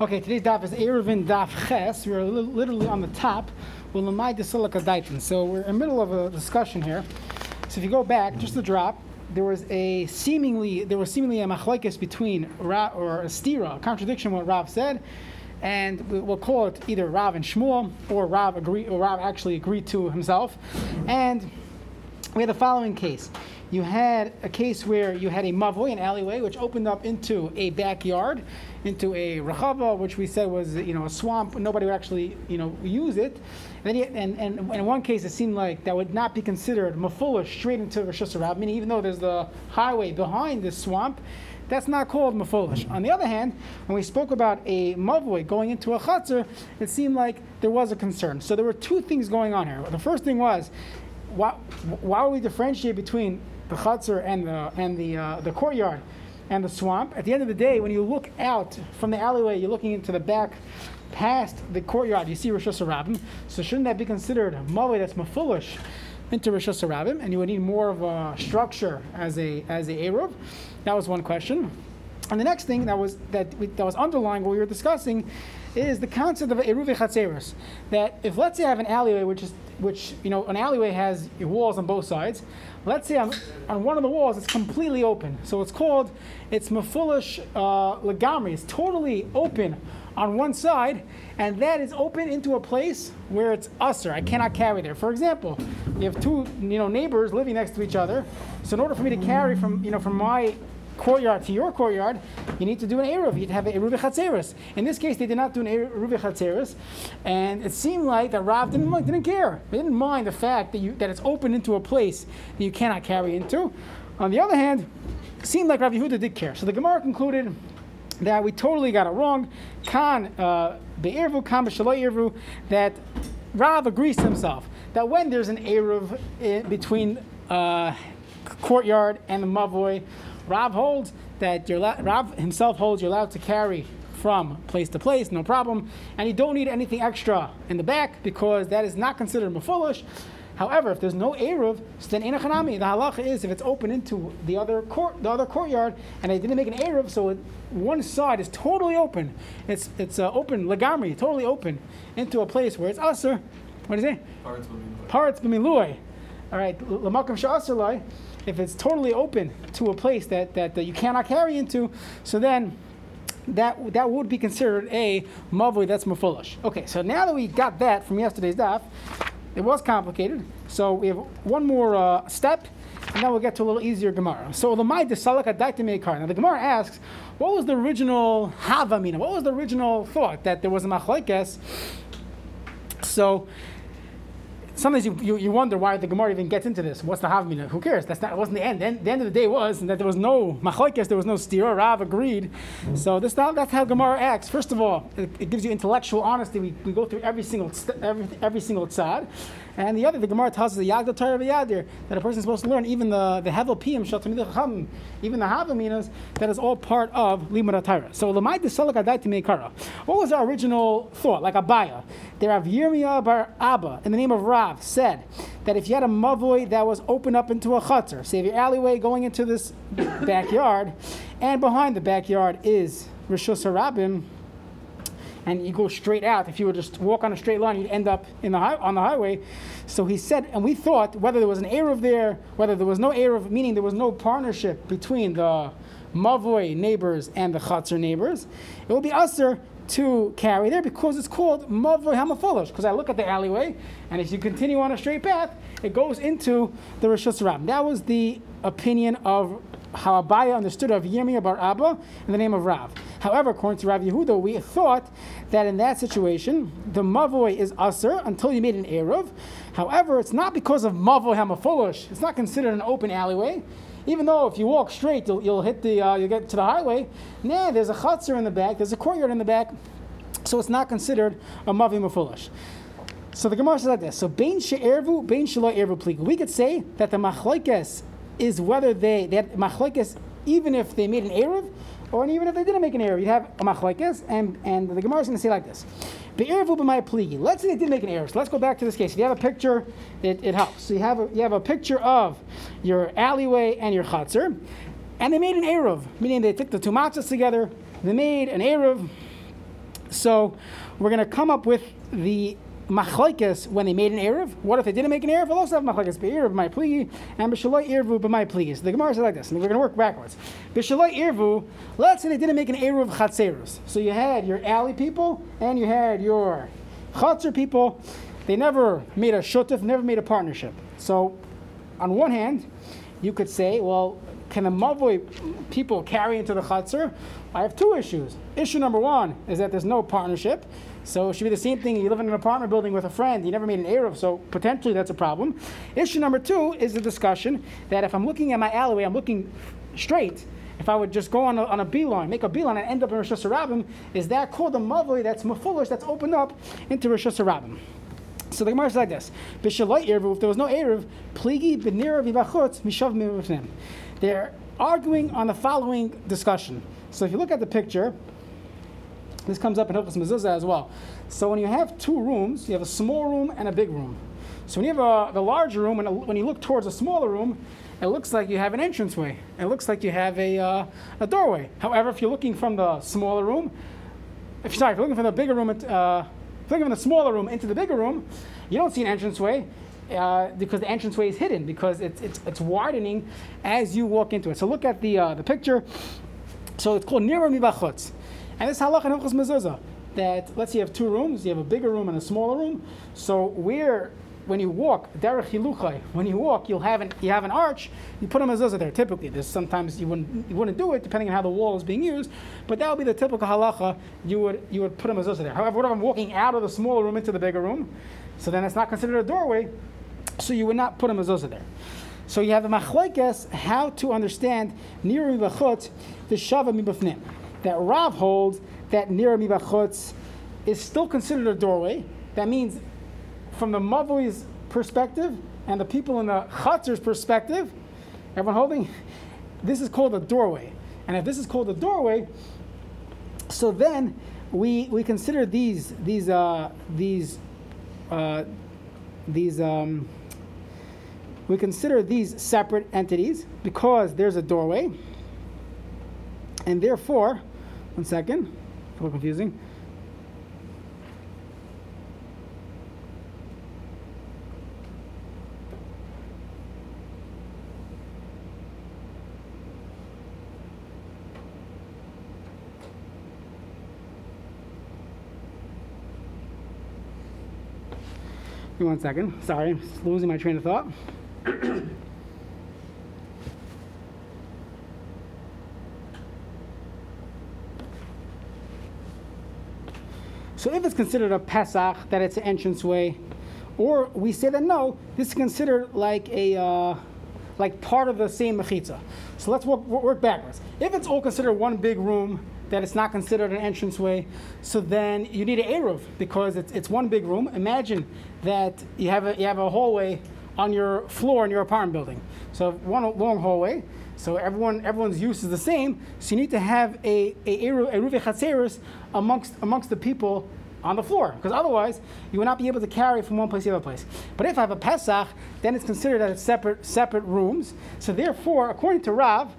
Okay, today's daf is Eruvin Daf Ches. We're li- literally on the top. We'll lamai Daitin. So we're in the middle of a discussion here. So if you go back, just the drop, there was a seemingly there was seemingly a machlekes between Rav or a stira, a contradiction what Rav said, and we- we'll call it either Rav and Shmuel or Rav agree or Rav actually agreed to himself, and we had the following case. You had a case where you had a mavoi, an alleyway, which opened up into a backyard, into a rachava, which we said was you know a swamp. Nobody would actually you know use it. And you, and, and, and in one case, it seemed like that would not be considered mafulah straight into Rosh Hashanah, meaning even though there's the highway behind this swamp, that's not called mafulish. On the other hand, when we spoke about a mavoi going into a chatzar, it seemed like there was a concern. So there were two things going on here. The first thing was why, why would we differentiate between the chutzner and the and the uh, the courtyard and the swamp? At the end of the day, when you look out from the alleyway, you're looking into the back, past the courtyard. You see Rosh Hashanah. So shouldn't that be considered mavoi that's mafulish into Rosh Hashanah? And you would need more of a structure as a as a eruv. That was one question. And the next thing that was that we, that was underlying what we were discussing is the concept of eruv chatzeros. That if let's say I have an alleyway, which is which you know an alleyway has walls on both sides. Let's say on, on one of the walls it's completely open, so it's called it's mafulish uh, legamri. It's totally open on one side, and that is open into a place where it's usser. I cannot carry there. For example, you have two you know neighbors living next to each other. So in order for me to carry from you know from my courtyard to your courtyard, you need to do an Eruv. You'd have an Eruv Chatzeris. In this case, they did not do an Eruv Chatzeris. And it seemed like that Rav didn't, didn't care. They didn't mind the fact that, you, that it's open into a place that you cannot carry into. On the other hand, it seemed like Rav Yehuda did care. So the Gemara concluded that we totally got it wrong. Khan uh, be'irvu, Khan be'shaloi irvu, that Rav agrees to himself that when there's an Eruv between uh, courtyard and the Mavoi, Rav holds that you're la- Rav himself holds you're allowed to carry from place to place, no problem, and you don't need anything extra in the back because that is not considered mafulish. However, if there's no eruv, then enochanami. The halacha is if it's open into the other court, the other courtyard, and they didn't make an eruv, so it, one side is totally open. It's it's uh, open legamri, totally open into a place where it's aser. What is it? Parts b'milui. All right, l'makam sha'aser if it's totally open to a place that, that, that you cannot carry into, so then that that would be considered a mavui that's mafulish. Okay, so now that we got that from yesterday's daf, it was complicated. So we have one more uh, step, and then we'll get to a little easier Gemara. So the my desalaka daitime Now the Gemara asks, what was the original havamina? What was the original thought that there was a machlekes? So sometimes you, you, you, wonder why the Gemara even gets into this. What's the Havmina? Who cares? That's not, wasn't the end. The end of the day was that there was no Machlokes, there was no stira. Rav agreed. So this, that's how Gemara acts. First of all, it, it gives you intellectual honesty. We, we go through every single, every, every single tzad. And the other, the Gemara tells us the Yagda Torah V'Yadir, that a person is supposed to learn, even the, the Hevel Piyam, Shal Tamid even the Havaminas, that is all part of Limud Torah. So, Lamai Desalak Adai to Meikara. What was our original thought? Like Abaye. There Rav Yirmiyah Bar Abba, in the name of Rav, said that if you had a mavoi that was open up into a chutzner, say your alleyway going into this backyard, and behind the backyard is Rishus Harabim, and you go straight out. If you would just walk on a straight line, you'd end up in the on the highway. So he said, and we thought whether there was an Eruv there, whether there was no Eruv, meaning there was no partnership between the Mavoi neighbors and the Chatzar neighbors, it would be usher to carry there because it's called Mavoi Hamafolosh. Because I look at the alleyway, and if you continue on a straight path, it goes into the Rosh Hashanah. That was the opinion of how Abaye understood of Yirmiyah bar Abba in the name of Rav. However, according to Rav Yehuda, we thought that in that situation, the mavoi is aser until you made an eruv. However, it's not because of mavoi hamafolish. It's not considered an open alleyway. Even though if you walk straight, you'll, you'll hit the, uh, you'll get to the highway. Nah, there's a chutzner in the back. There's a courtyard in the back, so it's not considered a mavi mafolish. So the Gemara says like this. So bein she'ervu, bein shelo ervu. We could say that the machlokes is whether they they had machlokes even if they made an eruv or even if they didn't make an error, you have a machlekes, and, and the Gemara is going to say like this. Let's say they did make an error. So let's go back to this case. If you have a picture, it, it helps. So you have a, you have a picture of your alleyway and your chatzar, and they made an eruv, meaning they took the two matzahs together, they made an eruv, So we're going to come up with the machlekes when they made an erev. What if they didn't make an erev? We'll also have machlekes be'erev my pligi and b'shaloi erevu b'may pligi. So the Gemara says like this, and we're going to work backwards. B'shaloi erevu. Let's say they didn't make an erev chatzerus. So you had your alley people and you had your chatzer people. They never made a shutuf, never made a partnership. So on one hand, you could say, well, can the mavoi people carry into the chatzar? I have two issues. Issue number one is that there's no partnership. So it should be the same thing. You live in an apartment building with a friend, you never made an Eruv, so potentially that's a problem. Issue number two is the discussion that if I'm looking at my alleyway, I'm looking straight. If I would just go on a, on a beeline, make a beeline, and end up in Rosh Hashanah, is that called a mavli that's mafulish, that's opened up into Rosh Hashanah? So the Gemara is like this: if there was no Eruv, pligi mishav. They're arguing on the following discussion. So if you look at the picture, this comes up in Hilchas Mezuzah as well. So when you have two rooms, you have a small room and a big room. So when you have a, the larger room, and when you look towards a smaller room, it looks like you have an entranceway. It looks like you have a, uh, a doorway. However, if you're looking from the smaller room, if sorry, if you're looking from the bigger room, uh, you're looking from the smaller room into the bigger room, you don't see an entranceway. Uh, because the entranceway is hidden because it's, it's, it's widening as you walk into it. So look at the, uh, the picture. So it's called Nira Mibachutz. And this halacha in Mezuzah that let's say you have two rooms, you have a bigger room and a smaller room. So where when you walk, derech hiluchai, when you walk, you'll have an you have an arch. You put a mezuzah there. Typically, there's sometimes you wouldn't you wouldn't do it depending on how the wall is being used, but that would be the typical halacha. You would you would put a mezuzah there. However, if I'm walking out of the smaller room into the bigger room? So then it's not considered a doorway. So you would not put a mezuzah there. So you have a machlekes how to understand niru v'chut the shava mibafnim that Rav holds that Nira Mibachutz is still considered a doorway. That means, from the Mavli's perspective and the people in the Chatzer's perspective, everyone holding, this is called a doorway. And if this is called a doorway, so then we, we consider these, these, uh, these, uh, these, um, we consider these separate entities because there's a doorway. And therefore, one second. A little confusing. Give me one second. Sorry, I'm losing my train of thought. So if it's considered a Pesach, that it's an entranceway, or we say that no, this is considered like a uh, like part of the same mechitza. So let's work, work backwards. If it's all considered one big room, that it's not considered an entranceway, so then you need an eruv because it's, it's one big room. Imagine that you have a, you have a hallway on your floor in your apartment building. So one long hallway. So everyone everyone's use is the same. So you need to have a a eruv amongst amongst the people on the floor, because otherwise you will not be able to carry from one place to the other place. But if I have a Pesach, then it's considered as separate separate rooms. So therefore, according to Rav,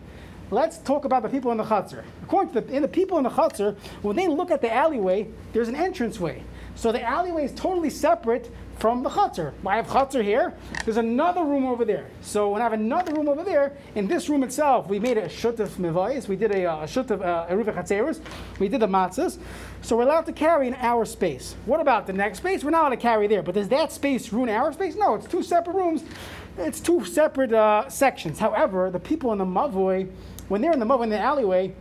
let's talk about the people in the chutzner. According to the, in the people in the chutzner, when they look at the alleyway, there's an entranceway. So the alleyway is totally separate from the chutzner. I have chutzner here. There's another room over there. So when I have another room over there, in this room itself, we made a shutaf mivayis. We did a, uh, a shutaf uh, eruv We did the matzahs. So we're allowed to carry in our space. What about the next space? We're not allowed to carry there. But does that space ruin our space? No, it's two separate rooms. It's two separate uh, sections. However, the people in the mavoy, when they're in the mavoy in the alleyway,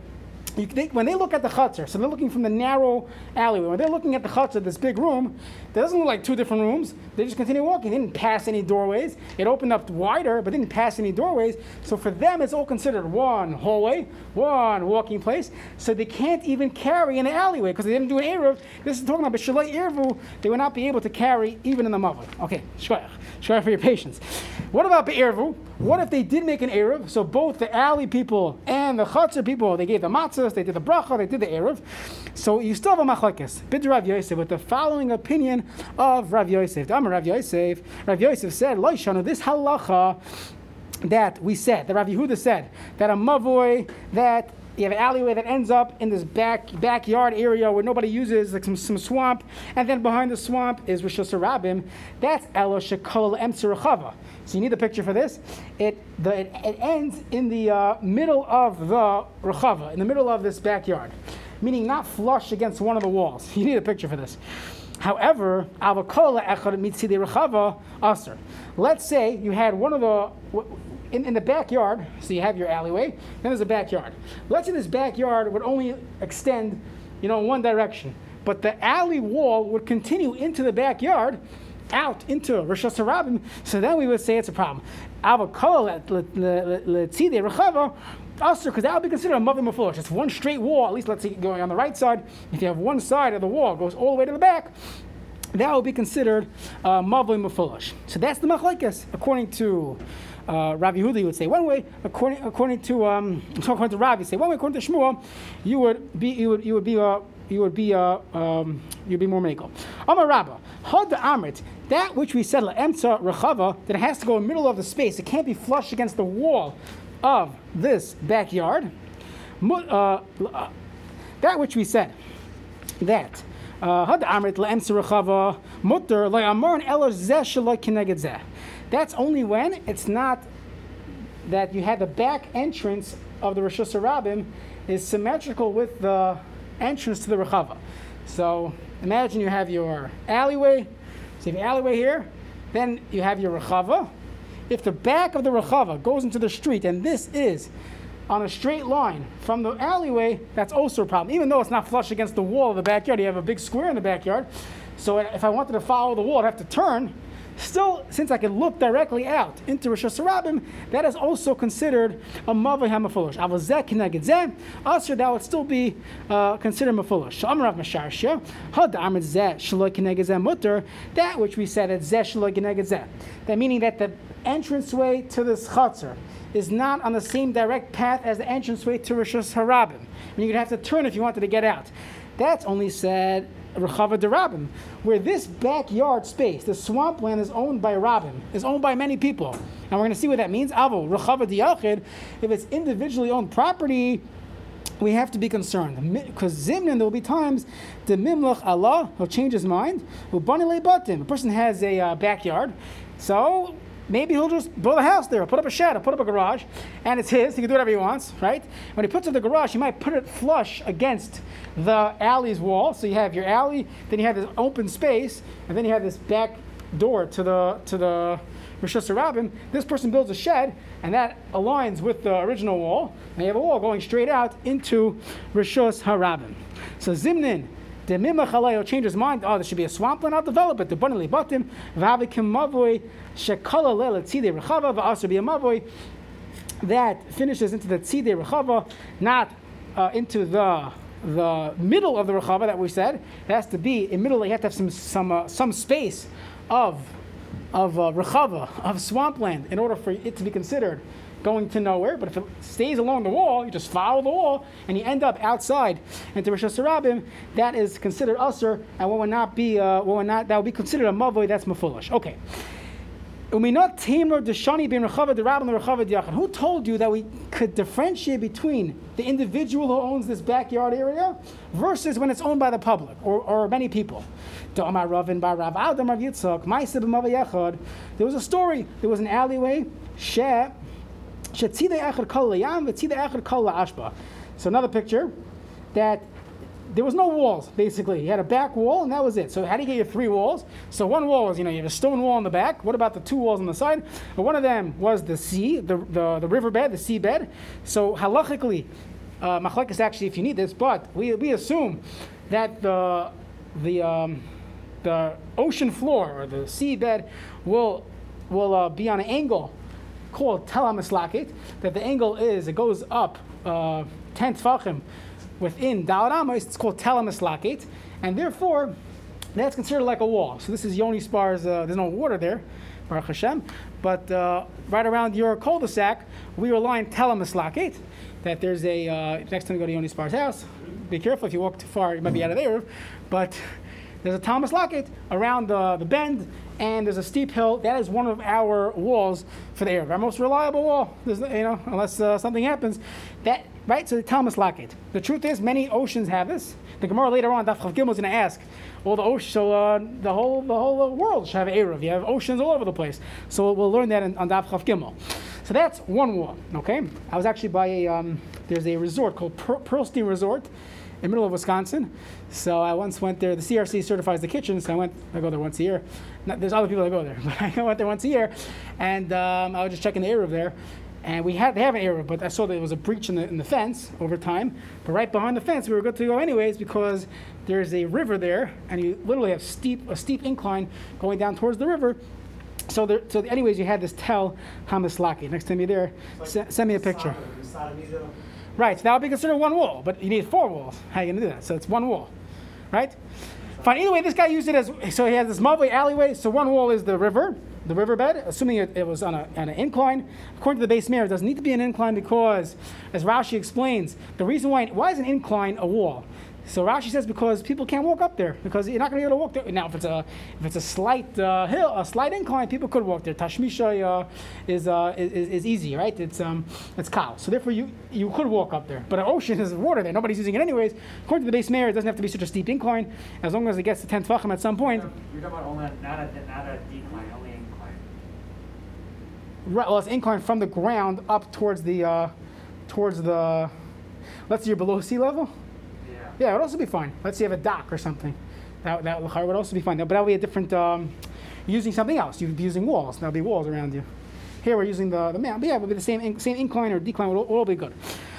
you, they, when they look at the chutzner, so they're looking from the narrow alleyway. When they're looking at the chutzner, this big room, doesn't look like two different rooms. They just continue walking. They didn't pass any doorways. It opened up wider, but didn't pass any doorways. So for them, it's all considered one hallway, one walking place. So they can't even carry in the alleyway because they didn't do an eruv. This is talking about b'shalei eruv. They would not be able to carry even in the mavli. Okay, shkoyach. Shkoyach for your patience. What about be'eruv? What if they did make an eruv? So both the alley people and the chutzner people, they gave the matzahs, they did the bracha, they did the eruv. So you still have a machlekes. Bid Rav Yosef with the following opinion of Rav Yosef. I'm Rav Yosef. Rav Yosef said, Loishanu, this halacha that we said, that Rav Yehuda said, that a mavoy that you have an alleyway that ends up in this back backyard area where nobody uses, like some, some swamp, and then behind the swamp is Rosh Hashanah. That's Elo Shekol Emtzer So you need the picture for this. It, the, it, it ends in the uh, middle of the Rechava, in the middle of this backyard, meaning not flush against one of the walls. You need a picture for this. However, let's say you had one of the in, in the backyard, so you have your alleyway, then there's a backyard. Let's say this backyard would only extend, you know, in one direction, but the alley wall would continue into the backyard, out into Rosh Hashanah, so then we would say it's a problem. Avakol Usher, because that would be considered a mother mafulish. It's one straight wall, at least let's say going on the right side. If you have one side of the wall goes all the way to the back, that would be considered uh, mafulish. So that's the machlekes according to uh, Rabbi you would say one way. According according to um, according to Rabbi, say one way. According to Shmuel, you would be you would you would be uh, you would be uh, um, you'd be more medical. Amar Rabba, had the amrit that which we said emtza rechava that it has to go in the middle of the space. It can't be flush against the wall of this backyard. Uh, that which we said that. zeh. That's only when it's not that you have the back entrance of the Rosh Hashanah is symmetrical with the entrance to the Rechava. So imagine you have your alleyway. So you have your alleyway here, then you have your Rechava. If the back of the Rechava goes into the street, and this is on a straight line from the alleyway, that's also a problem. Even though it's not flush against the wall of the backyard, you have a big square in the backyard. So if I wanted to follow the wall, I'd have to turn Still, since I can look directly out into Rosh Hashanah, that is also considered a Mavah HaMafulish. Avazeh kineged zeh, Asr, that would still be uh, considered Mafulish. So Amrav Masharsha, Hadamid zeh, Shaloi kineged zeh mutter, that which we said at zeh Shaloi. That meaning that the entranceway to this Chatzar is not on the same direct path as the entranceway to Rosh. I mean, you'd have to turn if you wanted to get out. That's only said Rechava de Rabim, where this backyard space, the swampland, is owned by Rabim, is owned by many people. And we're going to see what that means. Avo, Rechava de Yachid, if it's individually owned property, we have to be concerned because Zimnin there will be times the Mimlach Allah will change his mind. A person has a uh, backyard, so Maybe he'll just build a house there, put up a shed, put up a garage, and it's his. He can do whatever he wants, right? When he puts up the garage, he might put it flush against the alley's wall. So you have your alley, then you have this open space, and then you have this back door to the to the Rosh Hashanah. This person builds a shed, and that aligns with the original wall, and you have a wall going straight out into Rosh Hashanah. So Zimnin the Mimach change his mind. Oh, there should be a swampland. I'll develop it. The bunny batim v'avikim mavoi shekala lela tzidei rechava v'aser mavoi that finishes into the tzidei rechava, not uh, into the the middle of the rechava that we said. It has to be in middle. You have to have some some uh, some space of of uh, rechava of swampland in order for it to be considered going to nowhere. But if it stays along the wall, you just follow the wall and you end up outside into Rosh Hashanah, that is considered usher, and what would not be, uh, what would not, that would be considered a mavoy, that's mafulish. Okay. Who told you that we could differentiate between the individual who owns this backyard area versus when it's owned by the public or, or many people? There was a story. There was an alleyway. So another picture that there was no walls basically. You had a back wall and that was it. So how do you get your three walls? So one wall was you know you have a stone wall in the back. What about the two walls on the side? Well, one of them was the sea, the the, the riverbed, the seabed. So halachically, uh, machlek is actually if you need this, but we, we assume that the the um, the ocean floor or the seabed will will uh, be on an angle called telamislakit, that the angle is, it goes up uh, 10 tfachim within Dalarama, it's called telamislakit, and therefore that's considered like a wall. So this is Yoni Spar's, uh, there's no water there, Baruch Hashem, but uh, right around your cul-de-sac, we rely on telamislakit, that there's a, uh, next time you go to Yoni Spar's house, be careful if you walk too far, you might be out of there, but there's a telamislakit around the, the bend, and there's a steep hill. That is one of our walls for the Erev. Our most reliable wall, there's, you know, unless uh, something happens. That right? So the telamislakit. The truth is, many oceans have this. The Gemara later on, Daf Chav Gimel is going to ask, well, the ocean, so uh, the whole the whole world should have Eruv. You have oceans all over the place. So we'll learn that in, on Daf Chav Gimel. So that's one wall. Okay, I was actually by a um, there's a resort called per- Pearlstein Resort in the middle of Wisconsin. So I once went there. The CRC certifies the kitchen, so I went. I go there once a year. Not, there's other people that go there, but I went there once a year, and um, I was just checking the Eruv there. And we had they have an area, but I saw that there was a breach in the, in the fence over time. But right behind the fence, we were good to go anyways because there's a river there, and you literally have steep a steep incline going down towards the river. So there, so anyways, you had this tell Hamislaki. Next time you're there, se- send me a picture. Right, so that would be considered one wall, but you need four walls. How are you gonna do that? So it's one wall, right? Fine. Either way, this guy used it as so he has this mudway alleyway. So one wall is the river, the riverbed, assuming it, it was on, a, on an incline. According to the base mirror, it doesn't need to be an incline because, as Rashi explains, the reason why why is an incline a wall? So Rashi says because people can't walk up there because you're not going to be able to walk there. Now, if it's a if it's a slight uh, hill, a slight incline, people could walk there. Tashmisha uh, is, uh, is is easy, right? It's um it's cow. So therefore, you you could walk up there. But an ocean is water there. Nobody's using it anyways. According to the base mayor, it doesn't have to be such a steep incline as long as it gets to ten tvachim at some point. You're talking about only not a not a decline, only incline. Right, well, it's incline from the ground up towards the uh, towards the. Let's say you're below sea level. Yeah. Yeah, it would also be fine. Let's say you have a dock or something. That, that would also be fine. But that would be a different, um, using something else. You'd be using walls. There'll be walls around you. Here we're using the, the. But yeah, it would be the same, same incline or decline. Would all, be good.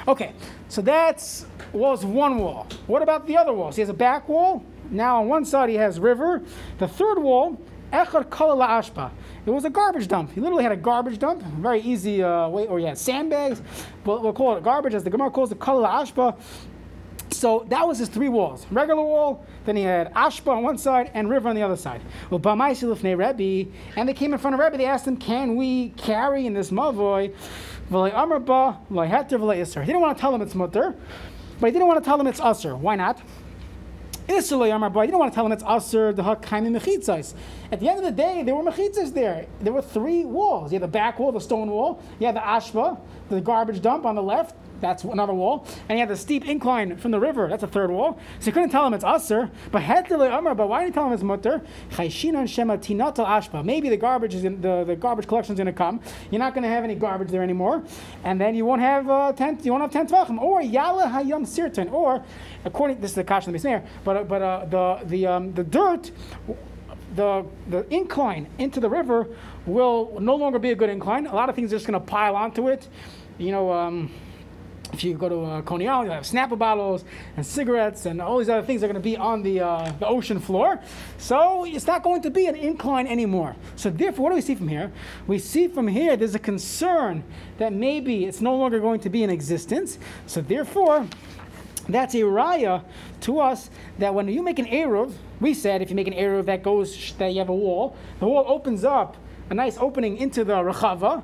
Okay, so that's was one wall. What about the other walls? He has a back wall. Now on one side he has river. The third wall, Echad Kala Ashpa. It was a garbage dump. He literally had a garbage dump. Very easy uh, way, or had sandbags. We'll, we'll call it garbage, as the Gemara calls it Kala Ashpa. So that was his three walls. Regular wall, then he had Ashba on one side and river on the other side. Well, Rebbe, and they came in front of Rebbe, they asked him, Can we carry in this mavoy? He didn't want to tell him it's mutter, but he didn't want to tell him it's usher. Why not? You don't want to tell him it's usher, the hakaimi mechitzais. At the end of the day, there were mechitzas there. There were three walls. You had the back wall, the stone wall. You had the ashba, the garbage dump on the left. That's another wall. And you had the steep incline from the river. That's a third wall. So you couldn't tell him it's usher. But hetlele amar. But why didn't you tell him it's mutter? Shema tinatal ashba. Maybe the garbage is in, the, the garbage collection is going to come. You're not going to have any garbage there anymore, and then you won't have uh, ten. You won't have ten tvachim. Or yala hayam sirtan. Or according this is the kashan the Mishnah, but but uh, the the um, the dirt the, the incline into the river will no longer be a good incline. A lot of things are just going to pile onto it. You know, um, if you go to uh, Coney Island, you have Snapple bottles and cigarettes and all these other things are going to be on the, uh, the ocean floor. So it's not going to be an incline anymore. So therefore, what do we see from here? We see from here there's a concern that maybe it's no longer going to be in existence. So therefore, that's a raya to us that when you make an Eruv, we said if you make an Eruv that goes, that you have a wall, the wall opens up a nice opening into the Rechava.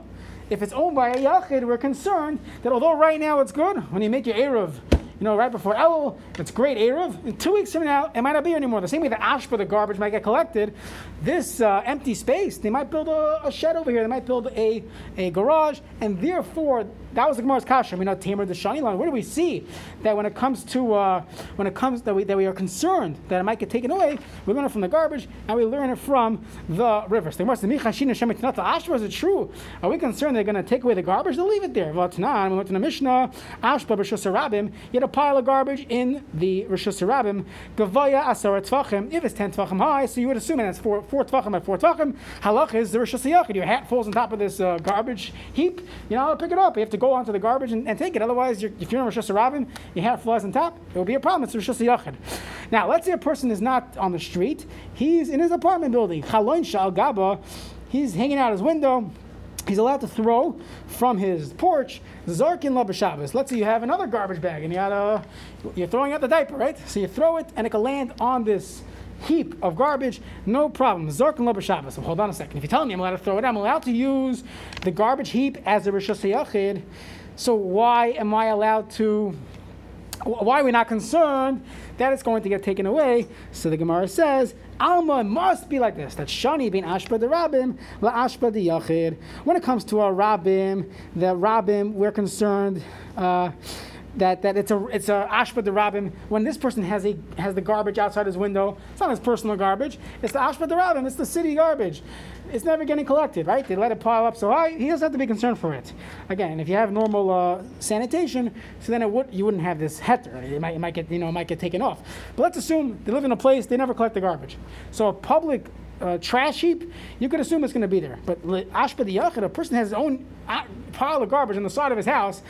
If it's owned by a Yachid, we're concerned that although right now it's good, when you make your Eruv, you know, right before Elul, it's great Eruv. In two weeks from now, it might not be anymore. The same way the ash for the garbage might get collected, this uh, empty space, they might build a, a, shed over here, they might build a, a garage, and therefore, that was the Gemara's kasha. Mean, not Tamer the Shani line. Where do we see that when it comes to uh, when it comes that we that we are concerned that it might get taken away? We learn it from the garbage and we learn it from the rivers. The Gemara says, "Is it true? Are we concerned they're going to take away the garbage? They'll leave it there." V'atanan, we went to the Mishnah. Ashba b'shus rabim. You had a pile of garbage in the rishus rabim. Gavaya. If it's ten tvachim high, so you would assume that's four four tvachim at four tvachim. Halach is the rishus yachid. Your hat falls on top of this uh, garbage heap. You know, pick it up. You have to go onto the garbage and, and take it. Otherwise, you're, if you're in Rosh Hashanah, your hat flies on top, it will be a problem. It's Rosh Hashanah. Now, let's say a person is not on the street. He's in his apartment building. Chaloin Shal Gaba. He's hanging out his window. He's allowed to throw from his porch Zarkin La Shabbos. Let's say you have another garbage bag and you had a, you're throwing out the diaper, right? So you throw it and it can land on this heap of garbage, no problem. Zork and Shabbos. So hold on a second. If you're telling me I'm allowed to throw it, I'm allowed to use the garbage heap as a Rishos Yachid. So why am I allowed to? Why are we not concerned that it's going to get taken away? So the Gemara says, Alma must be like this. That Shani being Ashba the Rabim, La Ashba the Yachid. When it comes to our Rabim, the Rabim, we're concerned. Uh, that, that it's a it's a ashba derabim when this person has a has the garbage outside his window. It's not his personal garbage. It's the ashba derabim. It's the city garbage. It's never getting collected, right? They let it pile up, so I, he doesn't have to be concerned for it. Again, if you have normal uh, sanitation, so then it would you wouldn't have this heter. It might, it might get you know it might get taken off. But let's assume they live in a place they never collect the garbage. So a public uh, trash heap, you could assume it's going to be there. But ashba the a person has his own uh, pile of garbage on the side of his house.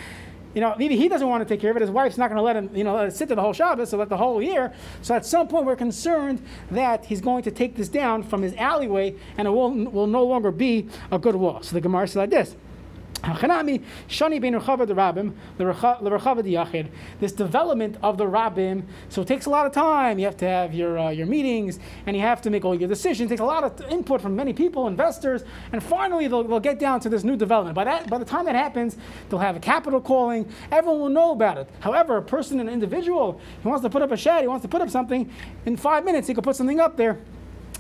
You know, maybe he doesn't want to take care of it. His wife's not going to let him, you know, let it sit there the whole Shabbos, so let the whole year. So at some point, we're concerned that he's going to take this down from his alleyway, and it will will no longer be a good wall. So the Gemara says like this. Shani Rechava the Rabbim, the Rechava the Yachid. This development of the Rabbim, so it takes a lot of time. You have to have your uh, your meetings, and you have to make all your decisions. It takes a lot of input from many people, investors, and finally they'll, they'll get down to this new development. By that, by the time that happens, they'll have a capital calling. Everyone will know about it. However, a person, an individual, he wants to put up a shed, he wants to put up something. In five minutes, he could put something up there.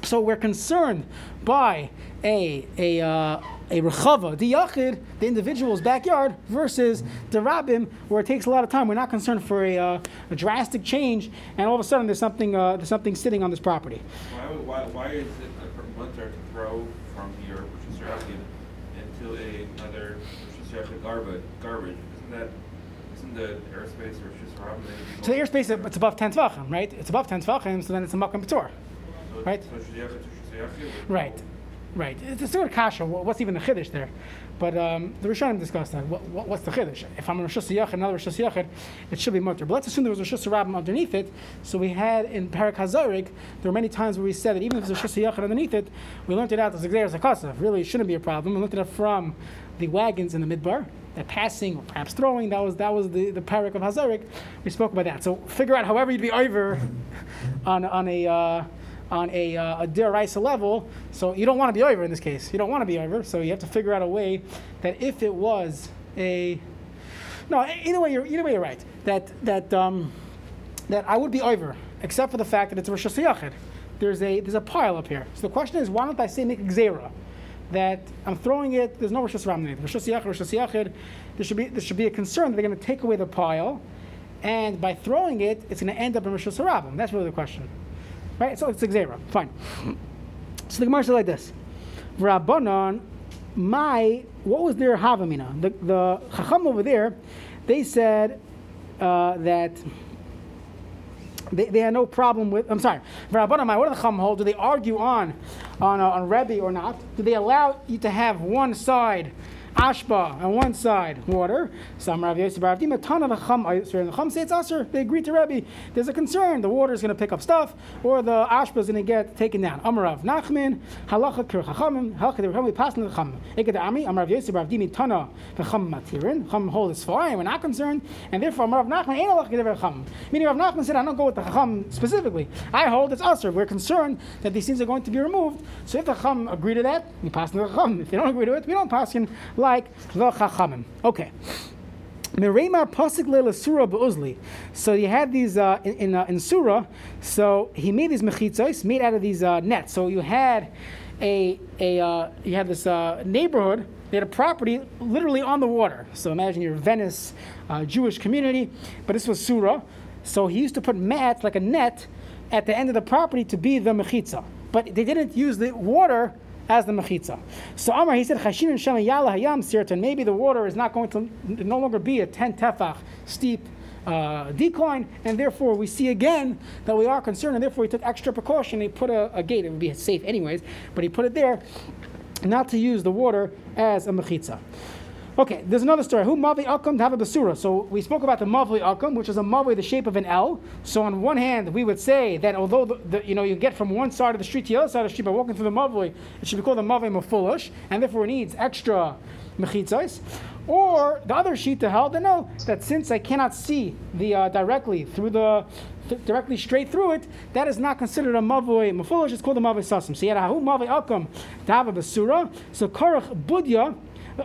So we're concerned by a a uh, a rechava, the yachid, the individual's backyard, versus the rabbim, where it takes a lot of time. We're not concerned for a, uh, a drastic change, and all of a sudden there's something uh, there's something sitting on this property. Why, why, why is it a winter to throw from your Rosh into a- another Rosh garbage, garbage? Isn't that, isn't the airspace or Hashanah? So the airspace it's above ten tvachim, right? It's above ten tvachim, so then it's a makam patur. right? So should you have it to Rosh Hashanah? Right, right. It's a sort of kasha. What's even the chiddush there? But um, the Rishonim discussed that. What, what, what's the chiddush? If I'm a Rosh Hashanah, another Rosh Hashanah, it should be mutter. But let's assume there was a Rosh Hashanah underneath it. So we had in Parak Hazarik, there were many times where we said that even if there's a Rosh underneath it, we learned it out as a Gzeres HaKasav. Really, it shouldn't be a problem. We learned it out from the wagons in the midbar. That passing or perhaps throwing, that was that was the, the parak of Hazarik. We spoke about that. So figure out however you'd be over on on a uh, on a, uh, a deraisa level. So you don't want to be over in this case. You don't want to be over. So you have to figure out a way that if it was a no, either way you're either way you're right. That that um, that I would be over, except for the fact that it's Rosh Hashanah. There's a there's a pile up here. So the question is, why don't I say make a gzera? That I'm throwing it. There's no Rosh Hashanah. Rosh Rosh. There should be there should be a concern that they're going to take away the pile, and by throwing it, it's going to end up in Rosh Hashanah. That's really the question, right? So it's a gzera. Fine. So the Gemara says like this: Rabbanon, my what was their havamina? The the chacham over there, they said uh, that they, they had no problem with. I'm sorry, Rabbanon, my what do the chacham hold? Do they argue on on uh, on Rebbe or not? Do they allow you to have one side? Ashba on one side, water. Some Rav Yosef Rav Dimi, ton of the Chum, the Chum say it's Aser. They agree to Rebbe. There's a concern the water is going to pick up stuff, or the Ashba is going to get taken down. Amarav Nachman, Halacha Kir Chachamim, Halacha the Chachamim, on the Chum. Ekad Ami, Amarav Yosef Rav Dimi, Tana, the Chum Matirin. Chum hold is fine, we're not concerned, and therefore Amarav Nachman ain't Halacha the Chum. Meaning Rav Nachman said, I don't go with the Chum specifically. I hold it's Aser. We're concerned that these things are going to be removed. So if the Chum agree to that, we pass the Chum. If they don't agree to it, we don't pass in like the Chachamim. Okay. Meremar pasik surah beuzli. So you had these uh, in in, uh, in surah. So he made these mechitzos made out of these uh, nets. So you had a a uh, you had this uh, neighborhood. They had a property literally on the water. So imagine your Venice uh, Jewish community, but this was surah. So he used to put mats like a net at the end of the property to be the mechitza. But they didn't use the water as the mechitza. So Amar, he said, Chashin Shem Yala Hayam Sirtan. Maybe the water is not going to no longer be a 10 tefach steep uh, decline, and therefore we see again that we are concerned, and therefore he took extra precaution. He put a, a gate, it would be safe anyways, but he put it there not to use the water as a mechitza. Okay, there's another story. Who mavi akum to have a basura? So we spoke about the mavli akum, which is a mavli the shape of an L. So on one hand, we would say that although the, the, you know you get from one side of the street to the other side of the street by walking through the mavli, it should be called a mavli mafulish, and therefore it needs extra mechitzais. Or the other sheet to held that no, that since I cannot see the uh, directly through the th- directly straight through it, that is not considered a mavoi mafulish. It's called a mavoi sasim. So you had a hu mavoi akum to have a basura. So karach budya.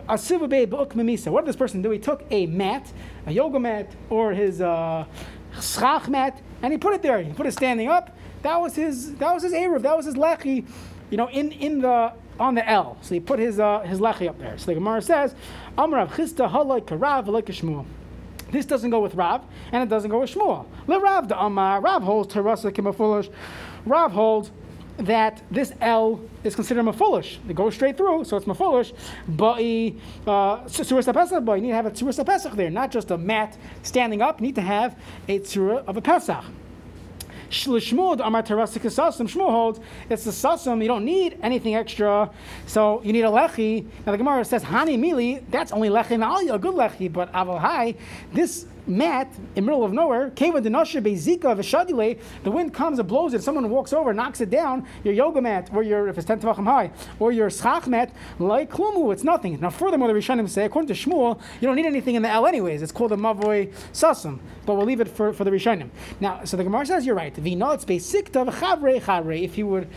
What did this person do? He took a mat, a yoga mat, or his uh, mat, and he put it there. He put it standing up. That was his. That was his eruv. That was his lechi. You know, in in the on the L. So he put his uh, his lechi up there. So the Gemara says, Amrav Chisda halai karav Shmuel. This doesn't go with Rav, and it doesn't go with Shmuel. Le Rav the Amar. Rav holds terasa kimafulish. Rav holds that this L is considered mafulish. It goes straight through, so it's mafulish. But uh, but you need to have a tzuras pesach there, not just a mat standing up. You need to have a tzura of a pesach. Shlishmud Amar Terasik Sasum. Shmuel holds it's the sasum. You don't need anything extra, so you need a lechi. Now the Gemara says Hani Mili. That's only lechi ma'ali, a good lechi. But Aval this mat in middle of nowhere, the wind comes and blows it, someone walks over, knocks it down, your yoga mat, or your, if it's 10 Tavachim high, or your schach mat, like Klumu, it's nothing. Now, furthermore, the Rishonim say, according to Shmuel, you don't need anything in the L anyways. It's called a Mavoy Sasum, but we'll leave it for, for the Rishonim. Now, so the Gemara says, you're right. Vinot Besikta V'chavre Chavre, if you would,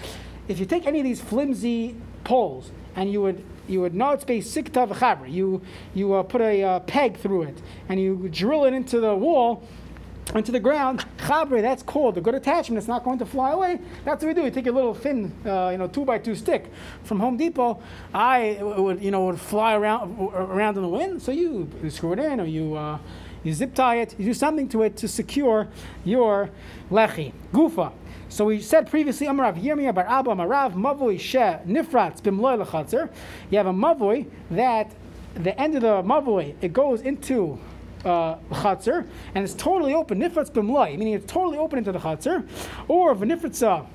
if you take any of these flimsy poles, and you would you would know it's based sikta v'chabra. You you uh, put a uh, peg through it and you drill it into the wall, into the ground. Chabre, that's called a good attachment. It's not going to fly away. That's what we do. We take a little thin, uh, you know, two by two stick from Home Depot. I would you know would fly around around in the wind. So you, you screw it in or you. Uh, you zip tie it, you do something to it to secure your lechi. Gufa. So we said previously, Amarav Yirmiyah Bar Abba Amarav Mavoi She Nifratz Bimloy Lechatzer. You have a Mavoi that the end of the Mavoi it goes into uh, Chatzar and it's totally open. Nifratz Bimloy, meaning it's totally open into the Chatzar, or V'Nifratz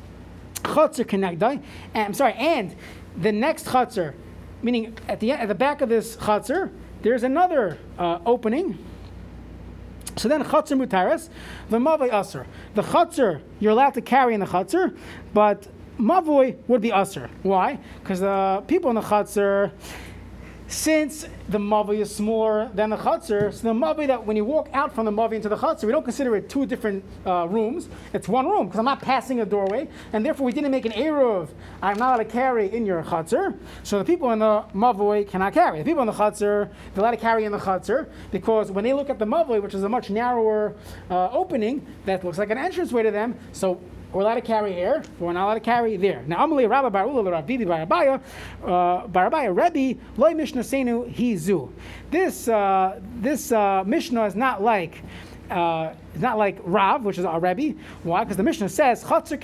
Chatzar Kenegdai. I'm sorry, and the next Chatzar, meaning at the at the back of this Chatzar, there's another uh, opening so then chatzar mutaris, the mavoi aser. The chatzar you're allowed to carry in the chatzar, but mavoi would be aser. Why? Because the people in the chatzar since the mavi is smaller than the chutzner, so the mavi that when you walk out from the mavi into the chutzner, we don't consider it two different uh, rooms. It's one room because I'm not passing a doorway, and therefore we didn't make an eruv. I'm not allowed to carry in your chutzner. So the people in the mavi cannot carry. The people in the chutzner, they're allowed to carry in the chutzner because when they look at the mavi, which is a much narrower uh, opening that looks like an entranceway to them, so we're allowed to carry here, we're not allowed to carry there. Now, Amalei Rabba bar Ulla Rav Bibi bar Abaye, uh, bar Abaye Rebbe Loy Mishnah Senu Hizu. This uh, this uh, Mishnah is not like uh, it's not like Rav, which is our Rebbe. Why? Because the Mishnah says. Let's say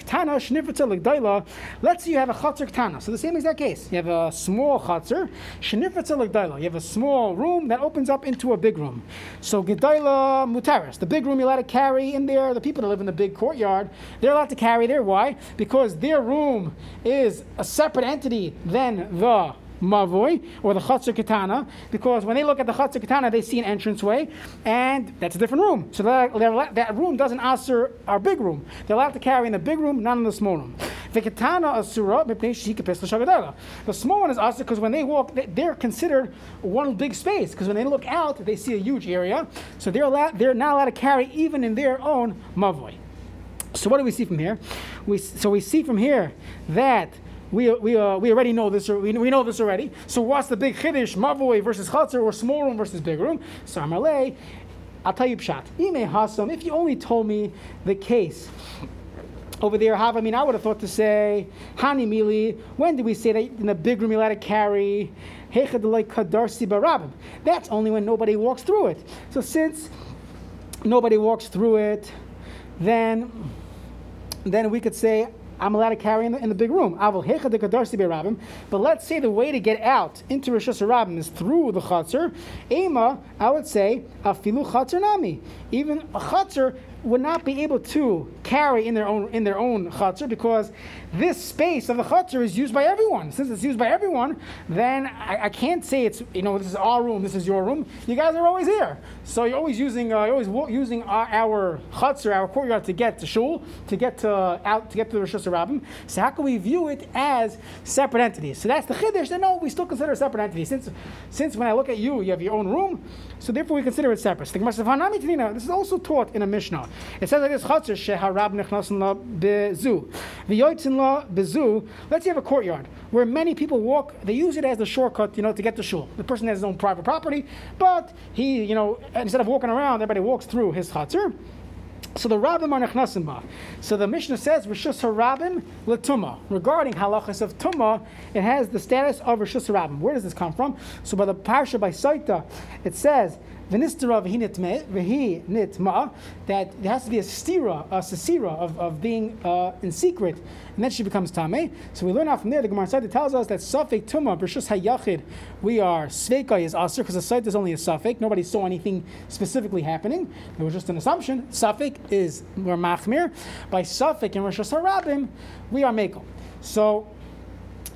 you have a Chatzir Ketana. So the same exact case. You have a small Chatzir. You have a small room that opens up into a big room. So Gedaila Mutaris, the big room you're allowed to carry in there. The people that live in the big courtyard, they're allowed to carry there. Why? Because their room is a separate entity than the Mavoi or the Chatzar Katana because when they look at the Chatzar Katana, they see an entranceway and that's a different room. So they're, that room doesn't answer our big room. They're allowed to carry in the big room, not in the small room. The Katana Asura, the small one is Asur because when they walk, they're considered one big space because when they look out, they see a huge area. So they're, allowed, they're not allowed to carry even in their own Mavoi. So what do we see from here? We, so we see from here that we, we, uh, we already know this, we, we know this already. So what's the big chiddush, mavoi versus chatzar, or small room versus big room? So I'll tell you pshat. Ime hasam, if you only told me the case over there, have I mean, I would have thought to say, Hani Mili, when did we say that in the big room you let it carry? That's only when nobody walks through it. So since nobody walks through it, then then we could say I'm allowed to carry in the, in the big room. But let's say the way to get out into Rosh Hashanah is through the Chatzar. Ema, I would say, afilu Chatzar nami. Even a Chatzar would not be able to carry in their own in their own chutzner because this space of the chutzner is used by everyone. Since it's used by everyone, then I, I, can't say it's you know this is our room, this is your room. You guys are always here, so you're always using uh, you're always using our, our chutzner, our courtyard to get to shul, to get to out to get to the Rosh Hashanah. So how can we view it as separate entities? So that's the chiddush. Then no, we still consider it separate entities. Since since when I look at you, you have your own room, so therefore we consider it separate. This is also taught in a Mishnah. It says like this: Chatzar sheharab la la bezu. Let's say you have a courtyard where many people walk. They use it as the shortcut, you know, to get to shul. The person has his own private property, but he, you know, instead of walking around, everybody walks through his chatzar. So the rabbim are nechnasim. So the Mishnah says rishus harabim letuma. Regarding halachas of tuma, it has the status of rishus harabim. Where does this come from? So by the parsha by Saita, it says v'nistera v'hi that there has to be a stira, a sasira of, of being uh, in secret, and then she becomes tame. So we learn out from there. The Gemara side tells us that safek tuma b'rishus hayachid, we are sveika is aser because the site is only a safek. Nobody saw anything specifically happening. It was just an assumption. Safek is we're machmir. By safek and rishus harabim, we are mekel. So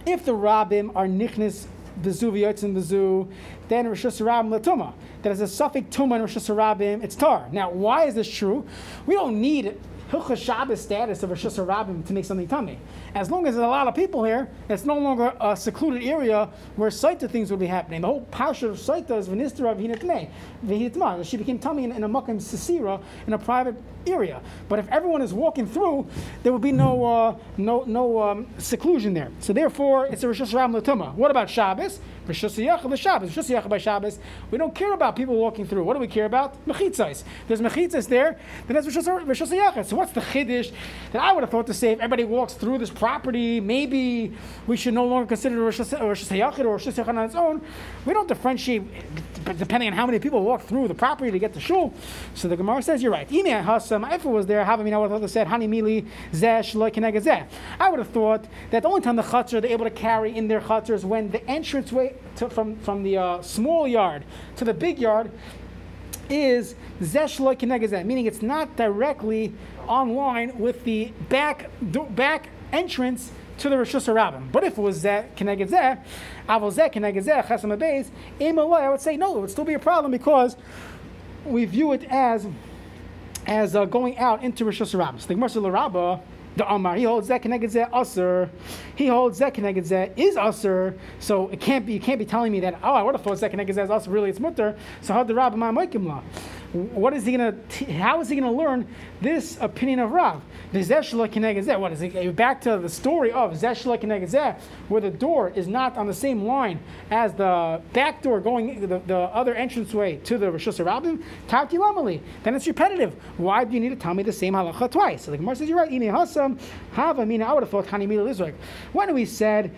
if the rabbim are nichnis bezu v'yotzin bezu, then rishus harabim latuma. That is a suffix tuma and rishus harabim. It's tar. Now, why is this true? We don't need Hilchas Shabbos status of Rosh Hashanah to make something tummy. As long as there's a lot of people here, it's no longer a secluded area where Saita things will be happening. The whole parsha of Saita is V'nistra V'hinatmei, V'hinatma. She became tummy in, in a Makam Sisira, in a private area. But if everyone is walking through, there will be no uh, no no um, seclusion there. So therefore, it's a Rosh Hashanah Latuma. What about Shabbos? Rosh Shabbos. Rosh by Shabbos. We don't care about people walking through. What do we care about? Mechitzas. There's mechitzas there. Then that's Rosh. So what's the chiddush that I would have thought to say if everybody walks through this property, maybe we should no longer consider Rosh Hashanah or Rosh Hashanah on its own. We don't differentiate depending on how many people walk through the property to get to shul. So the Gemara says, you're right. If it was there, I would have thought said, Hani Mili Zeh I would have thought that the only time the chutzner are able to carry in their chutzner is when the entranceway to, from, from the uh, small yard to the big yard is Zeshla Kinegazeh, meaning it's not directly online with the back, back entrance to the Rishus Rabbim. But if it was Zeh Kineged Zeh, Avol Zeh Kineged Zeh, Chesam Abeis, I would say no, it would still be a problem because we view it as as uh, going out into Rishus Rabbim. So the Gemara Rabba, the Amar, he holds Zeh Kineged Zeh Aser. He holds Zeh Kineged Zeh is Aser. So it can't be, you can't be telling me that, oh, I would have thought Zeh Kineged Zeh is Aser, really it's Mutter. So how the Ma'amoikim what is he going to? How is he to learn this opinion of Rav? What is it? Back to the story of zeshla where the door is not on the same line as the back door going the, the other entranceway to the Rosh Hashanah. Lamali. Then it's repetitive. Why do you need to tell me the same halacha twice? So the Gemara says you're right. I would have thought When we said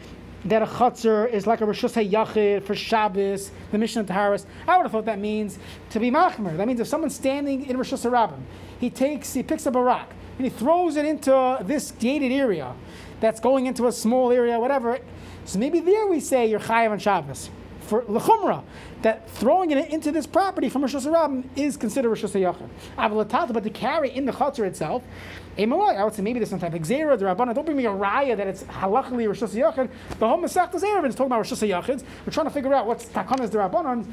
that a chutzner is like a Rosh Yachid for Shabbos, the mission Mishnah Taharis. I would have thought that means to be machmer. That means if someone's standing in Rosh Hashanah, he takes, he picks up a rock and he throws it into this gated area that's going into a small area, whatever. So maybe there we say you're chayav on Shabbos for lechumra that throwing it into this property from Rosh is considered Rosh Hashanah. But to carry in the chutzner itself, I would say maybe there's some type of Xera, the Rabbanah. Don't bring me a raya that it's halachically Rosh Hashanah. The whole Masech is talking about Rosh Hashanah. We're trying to figure out what's Takanas the Rabbanah.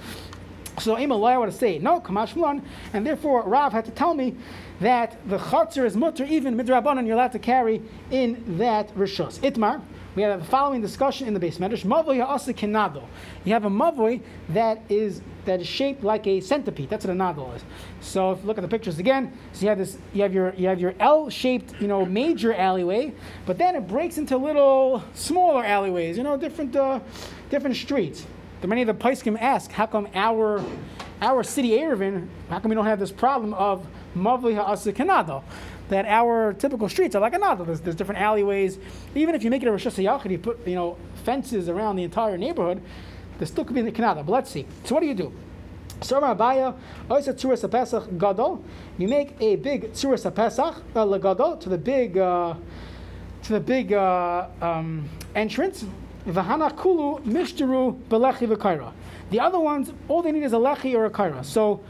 So Imalai would say no, Kamash Mulan, and therefore Rav had to tell me that the chutzner is mutter even midrabanan you're allowed to carry in that rishos. Itmar. We have the following discussion in the base medrash. Mavoi asa kinado. You have a mavoi that is that is shaped like a centipede. That's what a nadal is. So if you look at the pictures again, so you have this, you have your you have your L-shaped, you know, major alleyway, but then it breaks into little smaller alleyways. You know, different uh, different streets. The many of the Paiskim ask, how come our our city Erevin, how come we don't have this problem of mavoi asa kinado? that our typical streets are like another. There's, there's different alleyways. Even if you make it a Rosh Hashanah, you put you know fences around the entire neighborhood, there still could be in the Canada. But let's see. So what do you do? So. You make a big Tzuras Pesach uh, Gadol to the big uh, to the big uh, um, entrance. Vahana Kulu Mishtaru Belechi V'Kaira. The other ones, all they need is a lechi or a kaira. So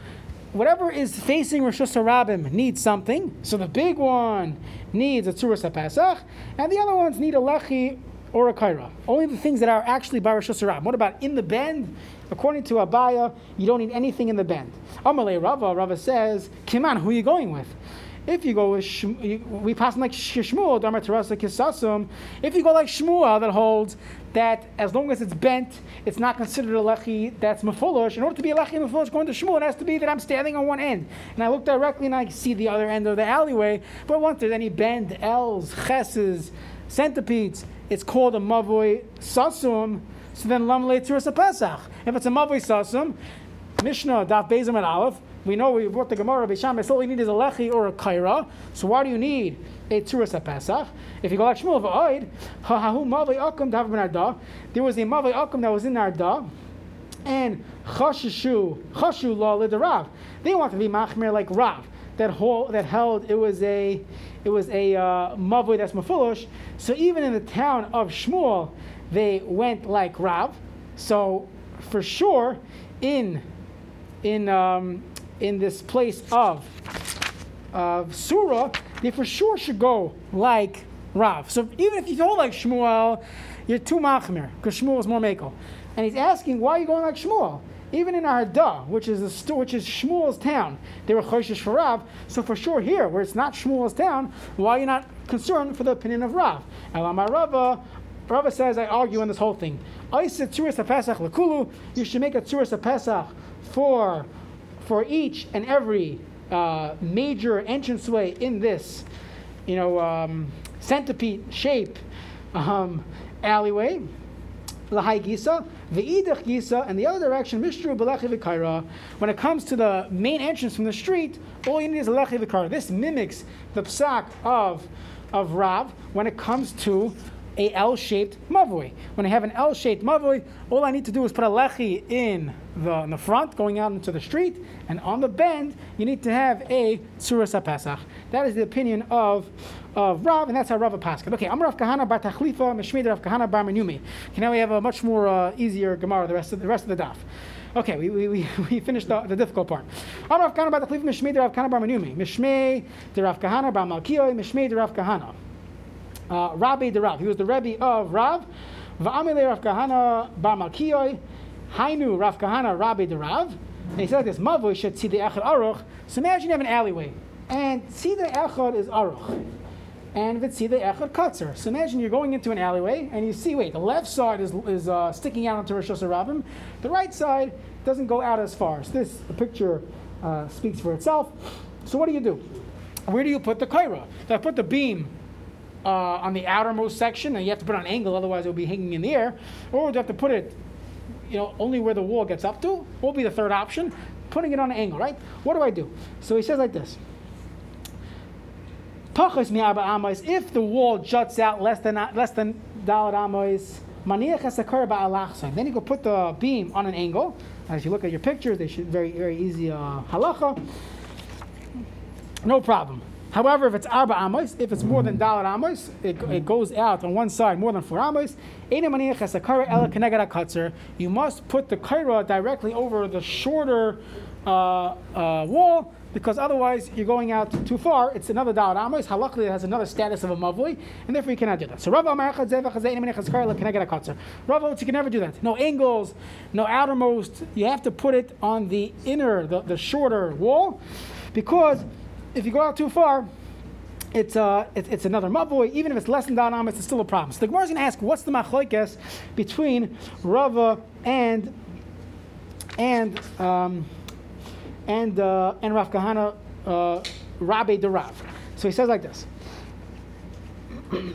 whatever is facing Rosh Hashanah needs something. So the big one needs a Tzuras HaPesach, and the other ones need a Lechi or a Kaira. Only the things that are actually by Rosh Hashanah. What about in the bend? According to Abaye, you don't need anything in the bend. Amalei Rava, Rava says, Kiman, who are you going with? If you go with Shmuel, we pass like Shmuel, Dharma Terasa Kisasum. If you go like Shmuel, that holds that as long as it's bent, it's not considered a lechi that's mafulush. In order to be a lechi mafulush going to Shmuel, it has to be that I'm standing on one end. And I look directly and I see the other end of the alleyway. But once there's any bend, L's, cheses, centipedes, it's called a mavoi sasum. So then lam leitzurus pesach. If it's a mavoi sasum, Mishnah, Daf Bezim and Aleph, we know we brought the Gemara Beisham. All you need is a lechi or a kaira. So why do you need a tzuras pesach? If you go like Shmuel va'oid, hahahu mavei akum There was a mavei akum that was in Arda. and chashishu chashu law lidarav. They want to be machmir like Rav that whole that held it was a it was a uh, that's mafulosh. So even in the town of Shmuel, they went like Rav. So for sure, in in um, in this place of of Sura, they for sure should go like Rav. So even if you go like Shmuel, you're too machmir because Shmuel is more makel. And he's asking, why are you going like Shmuel? Even in Arda, which is which is Shmuel's town, they were choishish for Rav. So for sure here, where it's not Shmuel's town, why are you not concerned for the opinion of Rav? Elamar Rava, Rava says, I argue on this whole thing. I said tzuras lekulu. You should make a tzuras Pesach for for each and every uh, major entranceway in this, you know, um, centipede shape um, alleyway. Lahai Gisa, Ve'idach Gisa, and the other direction, Mishru Belechi V'kaira. When it comes to the main entrance from the street, all you need is Lechi V'kaira. This mimics the psak of, of Rav when it comes to a L-shaped mavoi. When I have an L-shaped mavoi, all I need to do is put a lechi in the, in the front, going out into the street, and on the bend, you need to have a tzuras pesach. That is the opinion of of Rav, and that's how Rav paskin. Okay, I'm Rav Kahana bar Tachlifa, Meshmei Rav Kahana bar Menumi. Okay, now we have a much more uh, easier Gemara. The rest of the rest of the daf. Okay, we, we, we, we finished the, the difficult part. I'm Rav Kahana bar Tachlifa, Meshmei Rav Kahana bar Menumi. Mishmei Rav Kahana bar Malkioi, Mishmei Rav Kahana uh, Rabbi the Rav. He was the Rebbe of Rav. Va'amile Rav Kahana Bar Malkiyoi. Hainu Rav Kahana Rabbi the Rav. And he said like this, Mavoi should see the Echad Aruch. So imagine you have an alleyway. And see the Echad is Aruch. And if see the Echad Katzer. So imagine you're going into an alleyway and you see, wait, the left side is, is uh, sticking out onto Rosh Hashanah. The right side doesn't go out as far. So this, the picture uh, speaks for itself. So what do you do? Where do you put the kaira? So I put the beam uh, on the outermost section, and you have to put it on an angle, otherwise it will be hanging in the air. Or you have to put it, you know, only where the wall gets up to. Will be the third option? Putting it on an angle, right? What do I do? So he says like this. If the wall juts out less than less than dalad ba'alachsan. Then you go put the beam on an angle. As you look at your pictures, they should very very easy uh, halacha. No problem. However, if it's arba amos, if it's more than dalad amos, it, it goes out on one side more than four amos. You must put the kaira directly over the shorter uh, uh, wall because otherwise you're going out too far. It's another dalad amos. Halachli it has another status of a mavli, and therefore you cannot do that. So Rav Rav you can never do that. No angles, no outermost. You have to put it on the inner, the, the shorter wall, because if you go out too far, it's, uh, it, it's another mavoi. Even if it's less than Danamis, it's still a problem. So the Gemara is going to ask, what's the machlokes between Rava and and um, and uh, and Rav Kahana, uh, Rabbi de Rav. So he says like this.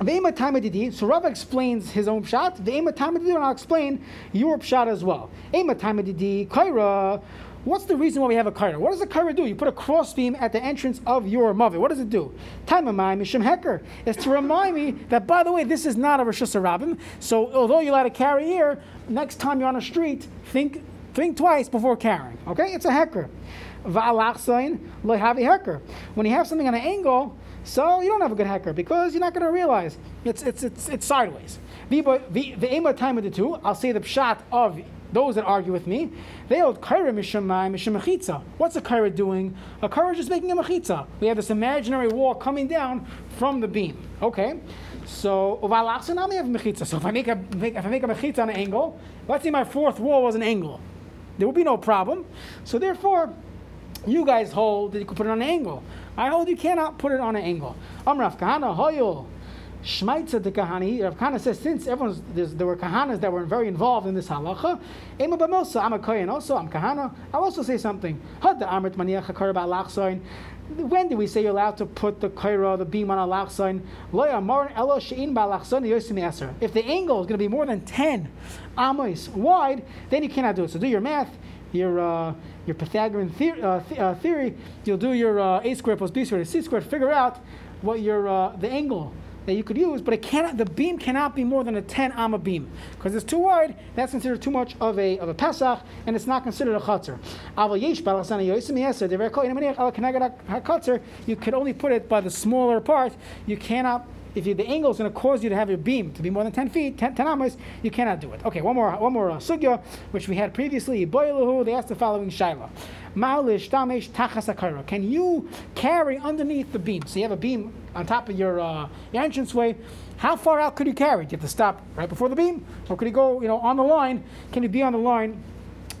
So Rav explains his own pshat. And I'll explain your pshat as well. Kaira. What's the reason why we have a kaira? What does a kaira do? You put a crossbeam at the entrance of your mother. What does it do? Taimamai mishim heker. is to remind me that, by the way, this is not a Rosh Hashanah. So although you're allowed to carry here, next time you're on a street, think think twice before carrying. Okay? It's a lohavi heker. When you have something on an angle, so you don't have a good heker because you're not going to realize it's it's it's, it's sideways. The aim of time of the two, I'll say the pshat of those that argue with me, they hold kaira mishamai mishamachitza. What's a kaira doing? A kaira is just making a machitza. We have this imaginary wall coming down from the beam. Okay, so. So if I make a make, if I make a mechitza on an angle, let's say my fourth wall was an angle, there will be no problem. So therefore, you guys hold that you can put it on an angle. I hold you cannot put it on an angle. Amraf kahana hoyol. Shmaitza the Kahani, Rav Kahana says, since everyone's, there were Kahanas that were very involved in this halacha, Ema Bamosa, I'm a Kohen also, I'm Kahana, I'll also say something. When do we say you're allowed to put the kaira, the beam on a lachzain? If the angle is going to be more than 10 amos wide, then you cannot do it. So do your math, your, uh, your Pythagorean theory, uh, th- uh, theory, you'll do your uh, a squared plus b squared c squared, figure out what your, uh, the angle that you could use, but it cannot. The beam cannot be more than a 10 amma beam because it's too wide. That's considered too much of a of a pesach, and it's not considered a hakutzer. You could only put it by the smaller part. You cannot. If you, the angle is going to cause you to have your beam to be more than 10 feet, 10, 10 amas, you cannot do it. Okay, one more, one more uh, sugya, which we had previously. They asked the following shaila. Ma'alish damesh Tachasakara. Can you carry underneath the beam? So you have a beam on top of your, uh, your entranceway. How far out could you carry? Do you have to stop right before the beam? Or could you go, you know, on the line? Can you be on the line?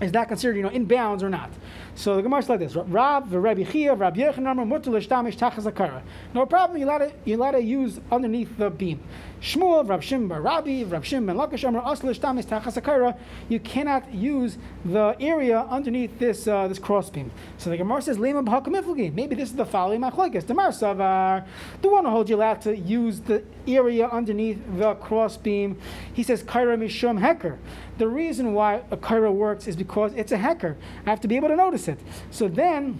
Is that considered, you know, in bounds or not? So the Gemara is like this: Rab, the Rabbi Chia, Rabbi Yochanan, mutter l'shtamish tachas akara. No problem. You let it. You let it use underneath the beam. Shmuel, Rab bar Rabbi, Rab Shimon ben Lakish, Amar Asl l'shtamish tachas. You cannot use the area underneath this uh, this cross beam. So the Gemara says, Lema b'hakamiflugi. Maybe this is the following machlekes. The Mar Savar, the one who holds you allowed to use the area underneath the cross beam. He says, Kaira mishum heker. The reason why a kaira works is because it's a hecker. I have to be able to notice it. So then,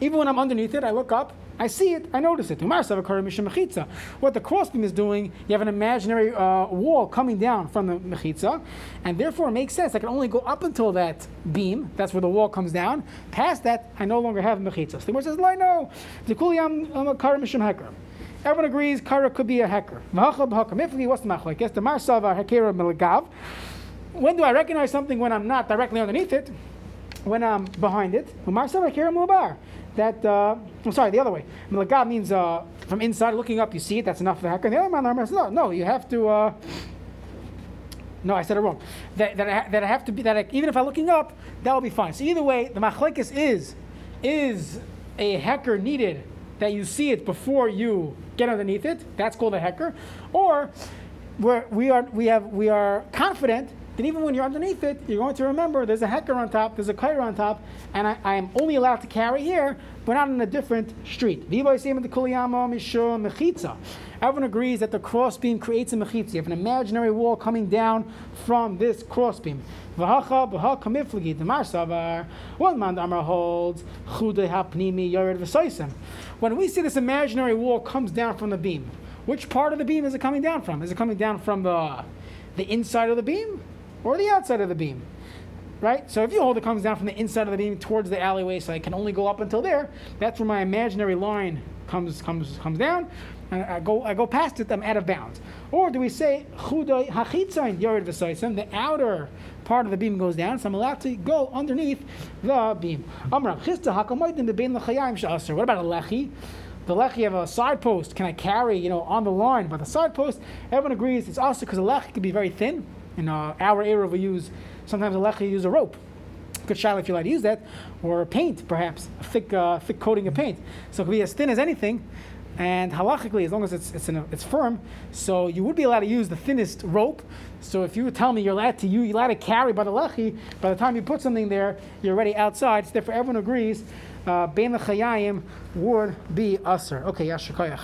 even when I'm underneath it, I look up, I see it, I notice it. What the crossbeam is doing, you have an imaginary uh, wall coming down from the mechitza, and therefore it makes sense. I can only go up until that beam. That's where the wall comes down. Past that, I no longer have mechitza. So the Gemara says, no, kaira mishum hecker. Everyone agrees Kara could be a hacker. When do I recognize something when I'm not directly underneath it? When I'm behind it. That uh, I'm sorry, the other way. Milagav means uh, from inside looking up, you see it. That's enough for the hacker. The other man says, no, no, you have to. Uh, no, I said it wrong. That, that, I, that I have to be that I, even if I'm looking up, that will be fine. So either way, the machlekes is is a hacker needed that you see it before you get underneath it. That's called a hacker. Or where we are we have we are confident that even when you're underneath it, you're going to remember there's a hecker on top, there's a kaira on top, and I, am only allowed to carry here, but not in a different street. Everyone agrees that the crossbeam creates a mechitza. You have an imaginary wall coming down from this crossbeam. V'hacha. One man holds. When we see this imaginary wall comes down from the beam, which part of the beam is it coming down from? Is it coming down from the the inside of the beam or the outside of the beam? Right? So if you hold it comes down from the inside of the beam towards the alleyway, so I can only go up until there, that's where my imaginary line comes comes comes down. And I go I go past it, I'm out of bounds. Or do we say yored? The outer part of the beam goes down, so I'm allowed to go underneath the beam. Amrav Chisda hakamaitin bebein l'chayim she'aser. What about a lechi? The lechi have a side post. Can I carry, you know, on the line? by the side post, everyone agrees it's also because a lechi can be very thin. In uh, our era, we use sometimes a lechi use a rope. Good shot if you're allowed to use that, or paint perhaps, a thick, uh, thick coating of paint. So it can be as thin as anything. And halachically, as long as it's it's, a, it's firm, so you would be allowed to use the thinnest rope. So if you tell me you're allowed to you you're allowed to carry by the lechi, by the time you put something there, you're already outside. So therefore, everyone agrees. Uh, Bein l'chayayim would be usher. Okay, yashakayach.